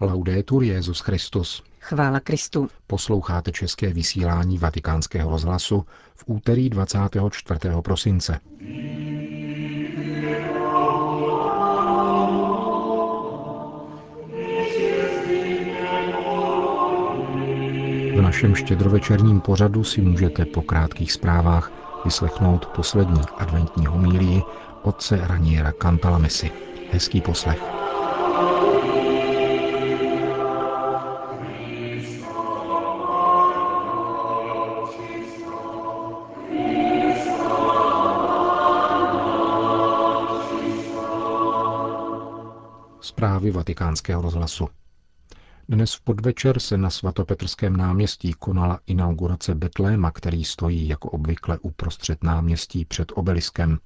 Laudetur Jezus Christus. Chvála Kristu. Posloucháte české vysílání Vatikánského rozhlasu v úterý 24. prosince. V našem štědrovečerním pořadu si můžete po krátkých zprávách vyslechnout poslední adventní homílii otce Raniera Cantalamesi. Hezký poslech. Zprávy vatikánského rozhlasu. Dnes v podvečer se na svatopetrském náměstí konala inaugurace Betléma, který stojí jako obvykle uprostřed náměstí před obeliskem.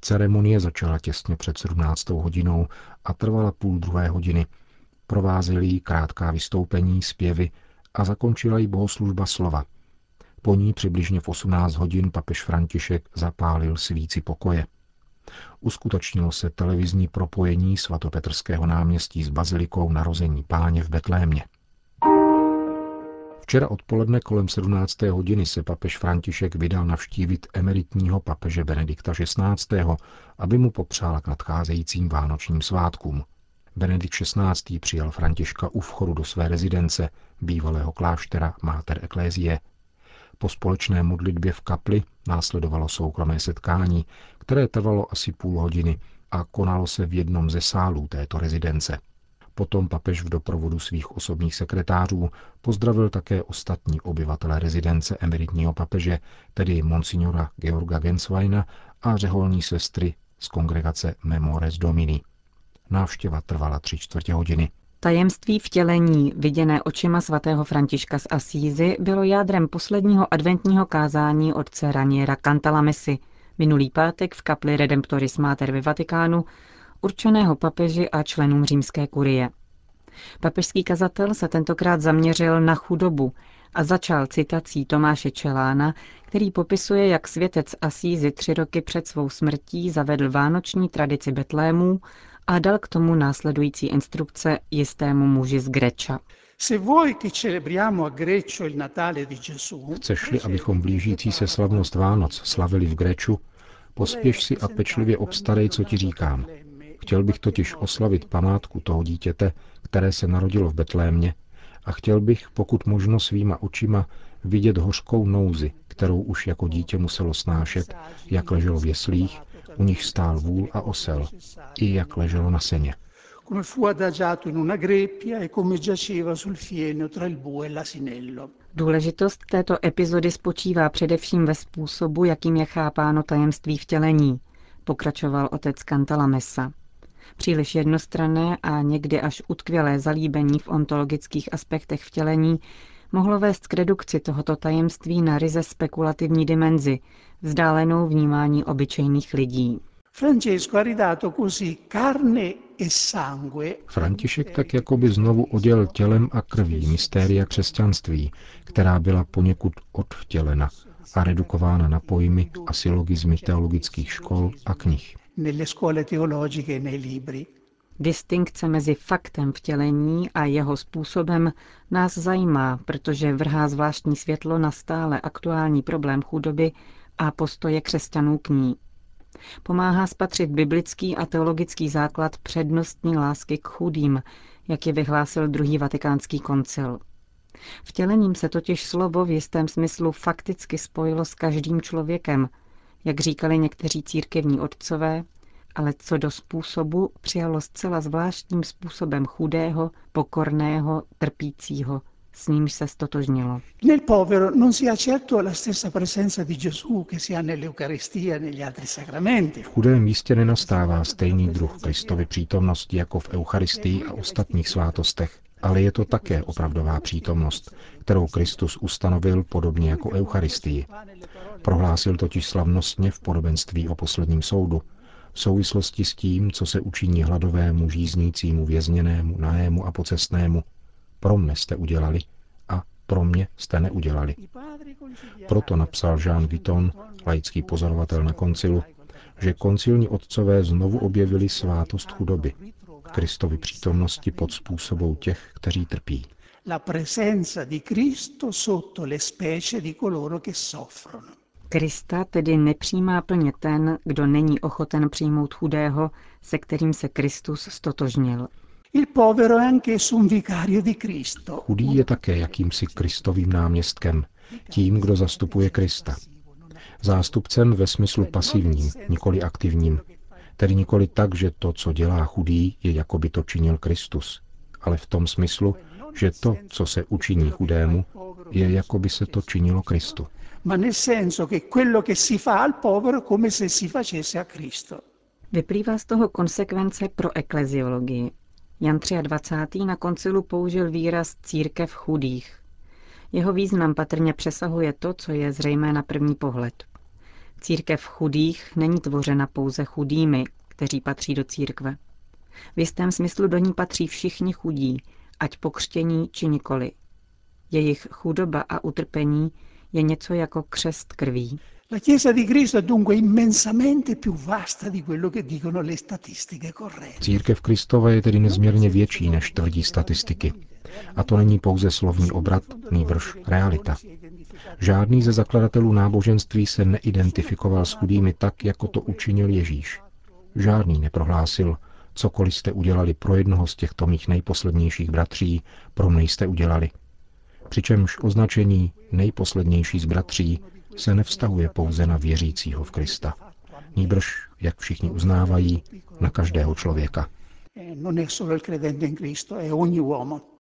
Ceremonie začala těsně před 17. hodinou a trvala půl druhé hodiny. Provázely jí krátká vystoupení, zpěvy a zakončila jí bohoslužba slova. Po ní přibližně v 18 hodin papež František zapálil svíci pokoje. Uskutečnilo se televizní propojení svatopetrského náměstí s bazilikou narození páně v Betlémě. Včera odpoledne kolem 17. hodiny se papež František vydal navštívit emeritního papeže Benedikta XVI., aby mu popřál k nadcházejícím vánočním svátkům. Benedikt XVI. přijal Františka u vchodu do své rezidence, bývalého kláštera Mater Ecclesiae. Po společné modlitbě v kapli následovalo soukromé setkání, které trvalo asi půl hodiny a konalo se v jednom ze sálů této rezidence. Potom papež v doprovodu svých osobních sekretářů pozdravil také ostatní obyvatele rezidence emeritního papeže, tedy monsignora Georga Gensweina a řeholní sestry z kongregace Memores Domini. Návštěva trvala tři čtvrtě hodiny. Tajemství vtělení, viděné očima svatého Františka z Asízy, bylo jádrem posledního adventního kázání otce Raniera Cantalamesi, minulý pátek v kapli Redemptoris Mater ve Vatikánu, určeného papeži a členům římské kurie. Papežský kazatel se tentokrát zaměřil na chudobu a začal citací Tomáše Čelána, který popisuje, jak světec Asízy tři roky před svou smrtí zavedl vánoční tradici Betlémů a dal k tomu následující instrukce jistému muži z Greča. Chceš-li, abychom blížící se slavnost Vánoc slavili v Greču, pospěš si a pečlivě obstarej, co ti říkám. Chtěl bych totiž oslavit památku toho dítěte, které se narodilo v Betlémě, a chtěl bych, pokud možno svýma očima, vidět hořkou nouzi, kterou už jako dítě muselo snášet, jak leželo v jeslích, u nich stál vůl a osel, i jak leželo na seně. Come fu adagiato in una greppia e come giaceva sul fieno tra il bue e l'asinello. Důležitost této epizody spočívá především ve způsobu, jakým je chápáno tajemství vtělení, pokračoval otec Cantalamessa. Příliš jednostranné a někdy až utkvělé zalíbení v ontologických aspektech vtělení mohlo vést k redukci tohoto tajemství na ryze spekulativní dimenzi, vzdálenou vnímání obyčejných lidí. E František tak jako by znovu oděl tělem a krví mystéria křesťanství, která byla poněkud odvtělena a redukována na pojmy a silogizmy teologických škol a knih. Distinkce mezi faktem vtělení a jeho způsobem nás zajímá, protože vrhá zvláštní světlo na stále aktuální problém chudoby a postoje křesťanů k ní. Pomáhá spatřit biblický a teologický základ přednostní lásky k chudým, jak je vyhlásil druhý vatikánský koncil. Vtělením se totiž slovo v jistém smyslu fakticky spojilo s každým člověkem, jak říkali někteří církevní otcové, ale co do způsobu přijalo zcela zvláštním způsobem chudého, pokorného, trpícího, s nímž se stotožnilo. Nel povero non si ha certo la stessa presenza di Gesù che si ha nell'Eucaristia e negli altri sacramenti. V chudém místě nenastává stejný druh Kristovy přítomnosti jako v Eucharistii a ostatních svátostech, ale je to také opravdová přítomnost, kterou Kristus ustanovil podobně jako Eucharistii. Prohlásil totiž slavnostně v podobenství o posledním soudu, v souvislosti s tím, co se učiní hladovému, žíznícímu, vězněnému, nahému a pocestnému, pro mne jste udělali a pro mě jste neudělali. Proto napsal Jean Vuitton, laický pozorovatel na koncilu, že koncilní otcové znovu objevili svátost chudoby. Kristovi přítomnosti pod způsobou těch, kteří trpí. Krista tedy nepřijímá plně ten, kdo není ochoten přijmout chudého, se kterým se Kristus stotožnil. Il povero è anch'esso un vicario di Cristo. Chudý je také jakýmsi Kristovým náměstkem, tím, kdo zastupuje Krista. Zástupcem ve smyslu pasivním, nikoli aktivním. Tedy nikoli tak, že to, co dělá chudý, je jako by to činil Kristus, ale v tom smyslu, že to, co se učiní chudému, je jako by se to činilo Kristu. ma nel senso che quello che si fa al povero è come se si facesse a Cristo. Vyplývá z toho konsekvence pro ekleziologii. Jan 23. na koncilu použil výraz církev chudých. Jeho význam patrně přesahuje to, co je zřejmé na první pohled. Církev chudých není tvořena pouze chudými, kteří patří do církve. V jistém smyslu do ní patří všichni chudí, ať pokřtění či nikoli. Jejich chudoba a utrpení je něco jako křest krví. La Chiesa di Cristo è dunque immensamente più vasta di quello che dicono le statistiche corrette. Církev Kristova je tedy nezměrně větší, než tvrdí statistiky. A to není pouze slovní obrat, nýbrž realita. Žádný ze zakladatelů náboženství se neidentifikoval s chudými tak, jako to učinil Ježíš. Žádný neprohlásil, cokoliv jste udělali pro jednoho z těchto mých nejposlednějších bratří, pro mne jste udělali. Přičemž označení nejposlednější z bratří se nevztahuje pouze na věřícího v Krista. Nýbrž, jak všichni uznávají, na každého člověka.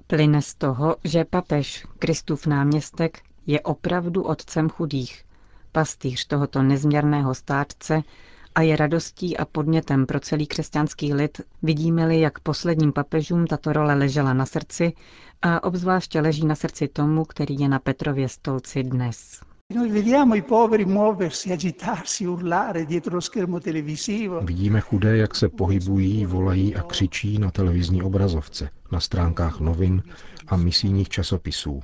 Plyne z toho, že papež, Kristův náměstek, je opravdu otcem chudých, pastýř tohoto nezměrného státce a je radostí a podnětem pro celý křesťanský lid, vidíme-li, jak posledním papežům tato role ležela na srdci a obzvláště leží na srdci tomu, který je na Petrově stolci dnes. Noi vediamo i poveri muoversi, agitarsi, urlare dietro lo schermo televisivo. Vidíme chudé, jak se pohybují, volají a křičí na televizní obrazovce, na stránkách novin a misijních časopisů.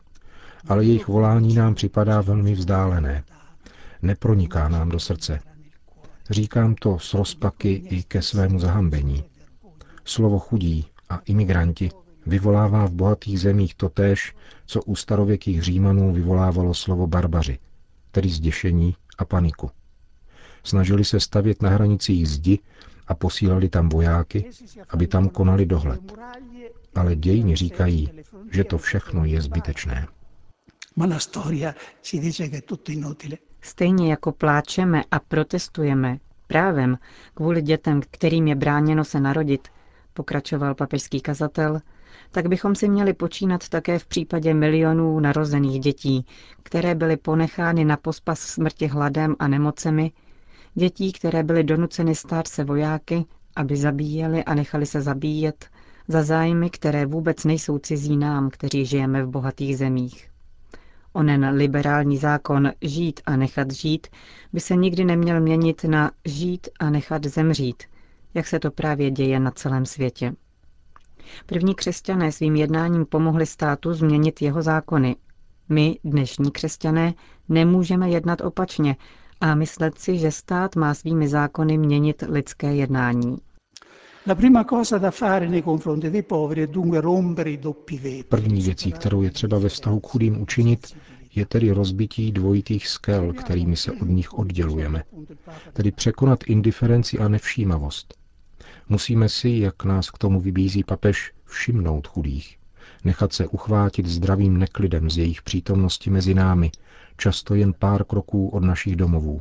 Ale jejich volání nám připadá velmi vzdálené. Neproniká nám do srdce. Říkám to s rozpaky i ke svému zahambení. Slovo chudí a imigranti vyvolává v bohatých zemích totéž, co u starověkých Římanů vyvolávalo slovo barbaři, tedy zděšení a paniku. Snažili se stavět na hranicích zdi a posílali tam vojáky, aby tam konali dohled. Ale dějiny říkají, že to všechno je zbytečné. Ma la storia ci dice che è tutto inutile. Stejně jako pláčeme a protestujeme právem kvůli dětem, kterým je bráněno se narodit, pokračoval papežský kazatel, tak bychom si měli počínat také v případě milionů narozených dětí, které byly ponechány na pospas smrti hladem a nemocemi, dětí, které byly donuceny stát se vojáky, aby zabíjeli a nechali se zabíjet, za zájmy, které vůbec nejsou cizí nám, kteří žijeme v bohatých zemích. Onen liberální zákon žít a nechat žít by se nikdy neměl měnit na žít a nechat zemřít, jak se to právě děje na celém světě. První křesťané svým jednáním pomohli státu změnit jeho zákony. My, dnešní křesťané, nemůžeme jednat opačně a myslet si, že stát má svými zákony měnit lidské jednání. La prima cosa da fare nei confronti dei poveri è dunque rompere i doppi vetri. První věcí, kterou je třeba ve vztahu k chudým učinit, je tedy rozbití dvojitých skel, kterými se od nich oddělujeme. Tedy překonat indiferenci a nevšímavost. Musíme si, jak nás k tomu vybízí papež, všimnout chudých. Nechat se uchvátit zdravým neklidem z jejich přítomnosti mezi námi, často jen pár kroků od našich domovů.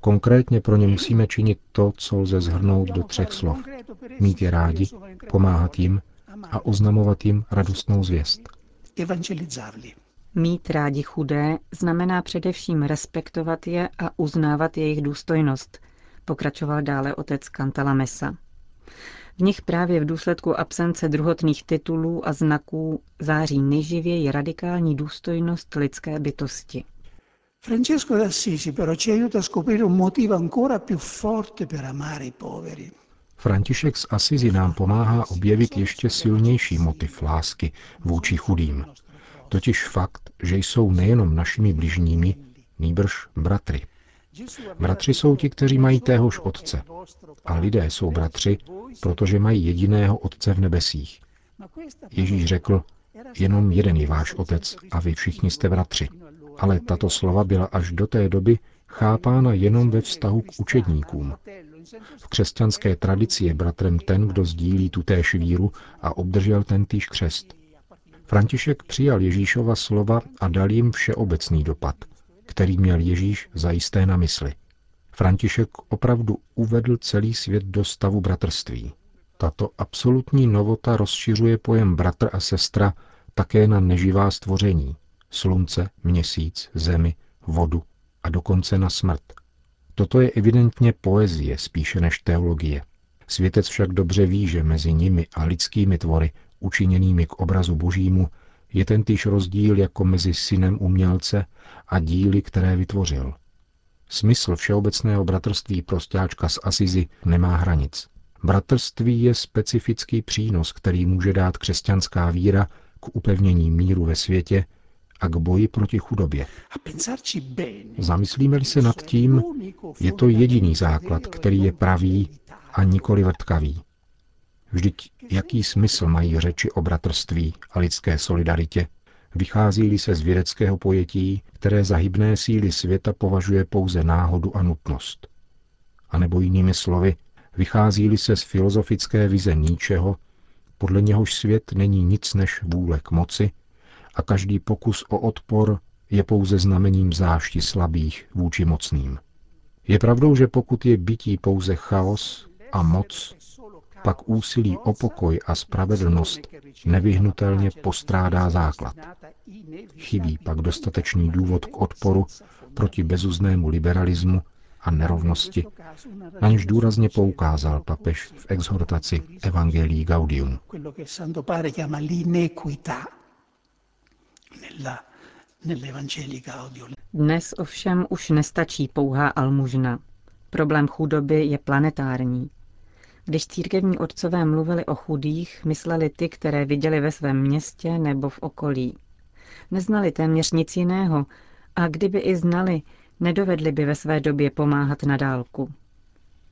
Konkrétně pro ně musíme činit to, co lze zhrnout do třech slov. Mít je rádi, pomáhat jim a oznamovat jim radostnou zvěst. Mít rádi chudé znamená především respektovat je a uznávat jejich důstojnost, pokračoval dále otec Cantalamessa. V nich právě v důsledku absence druhotných titulů a znaků září nejživěji radikální důstojnost lidské bytosti. Francesco d'Assisi però ci aiuta a scoprire un motivo ancora più forte per amare i poveri. František z Asizi nám pomáhá objevit ještě silnější motiv lásky vůči chudým. Totiž fakt, že jsou nejenom našimi bližními, nýbrž bratry. Bratři jsou ti, kteří mají téhož otce. A lidé jsou bratři, protože mají jediného otce v nebesích. Ježíš řekl, jenom jeden je váš otec a vy všichni jste bratři. Ale tato slova byla až do té doby chápána jenom ve vztahu k učedníkům. V křesťanské tradici je bratrem ten, kdo sdílí tutéž víru a obdržel ten týž křest. František přijal Ježíšova slova a dal jim všeobecný dopad, který měl Ježíš zajisté na mysli. František opravdu uvedl celý svět do stavu bratrství. Tato absolutní novota rozšiřuje pojem bratr a sestra také na neživá stvoření, slunce, měsíc, zemi, vodu a dokonce na smrt. Toto je evidentně poezie spíše než teologie. Světec však dobře ví, že mezi nimi a lidskými tvory, učiněnými k obrazu božímu, je tentýž rozdíl jako mezi synem umělce a díly, které vytvořil. Smysl všeobecného bratrství prostáčka z Asizi nemá hranic. Bratrství je specifický přínos, který může dát křesťanská víra k upevnění míru ve světě a k boji proti chudobě. Zamyslíme-li se nad tím, je to jediný základ, který je pravý a nikoli vrtkavý. Vždyť jaký smysl mají řeči o bratrství a lidské solidaritě, vychází se z vědeckého pojetí, které za hybné síly světa považuje pouze náhodu a nutnost. A nebo jinými slovy, vychází se z filozofické vize ničeho, podle něhož svět není nic než vůle k moci a každý pokus o odpor je pouze znamením zášti slabých vůči mocným. Je pravdou, že pokud je bytí pouze chaos a moc, pak úsilí o pokoj a spravedlnost nevyhnutelně postrádá základ. Chybí pak dostatečný důvod k odporu proti bezuznému liberalismu a nerovnosti, na něž důrazně poukázal papež v exhortaci Evangelii Gaudium. Dnes ovšem už nestačí pouhá almužna. Problém chudoby je planetární. Když církevní otcové mluvili o chudých, mysleli ty, které viděli ve svém městě nebo v okolí. Neznali téměř nic jiného a kdyby i znali, nedovedli by ve své době pomáhat na dálku.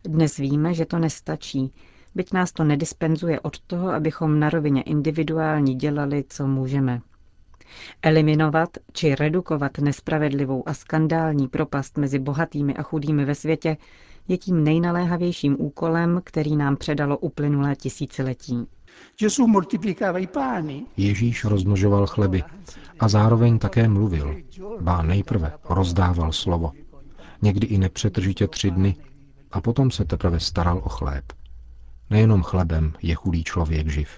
Dnes víme, že to nestačí, byť nás to nedispenzuje od toho, abychom na rovině individuální dělali, co můžeme. Eliminovat či redukovat nespravedlivou a skandální propast mezi bohatými a chudými ve světě je tím nejnaléhavějším úkolem, který nám předalo uplynulé tisíciletí. Ježíš rozmnožoval chleby a zároveň také mluvil. Bá nejprve rozdával slovo. Někdy i nepřetržitě tři dny a potom se teprve staral o chléb. Nejenom chlebem je chudý člověk živ,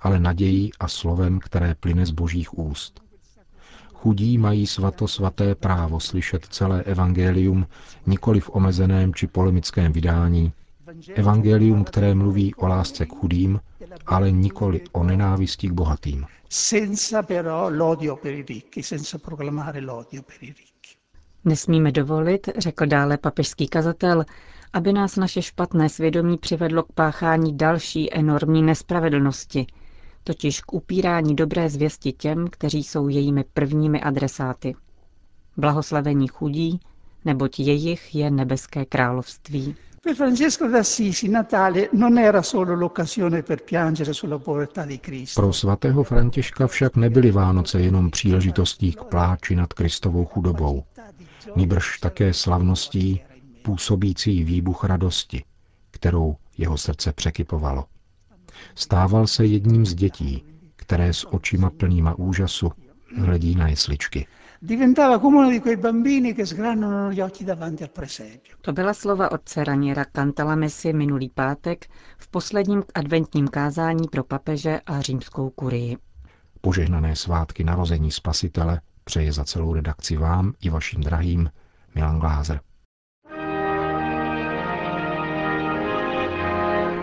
ale nadějí a slovem, které plyne z božích úst. Chudí mají svato svaté právo slyšet celé evangelium nikoli v omezeném či polemickém vydání, evangelium, které mluví o lásce k chudým, ale nikoli o nenávisti k bohatým. Nesmíme dovolit, řekl dále papežský kazatel, aby nás naše špatné svědomí přivedlo k páchání další enormní nespravedlnosti – totiž k upírání dobré zvěsti těm, kteří jsou jejími prvními adresáty. Blahoslavení chudí, neboť jejich je nebeské království. Pro svatého Františka však nebyly Vánoce jenom příležitostí k pláči nad Kristovou chudobou, nýbrž také slavností působící výbuch radosti, kterou jeho srdce překypovalo. Stával se jedním z dětí, které s očima plnýma úžasu hledí na jesličky. To byla slova otce Raniera Cantalamesi minulý pátek v posledním adventním kázání pro papeže a římskou kurii. Požehnané svátky narození spasitele přeje za celou redakci vám i vašim drahým Milan Glázer.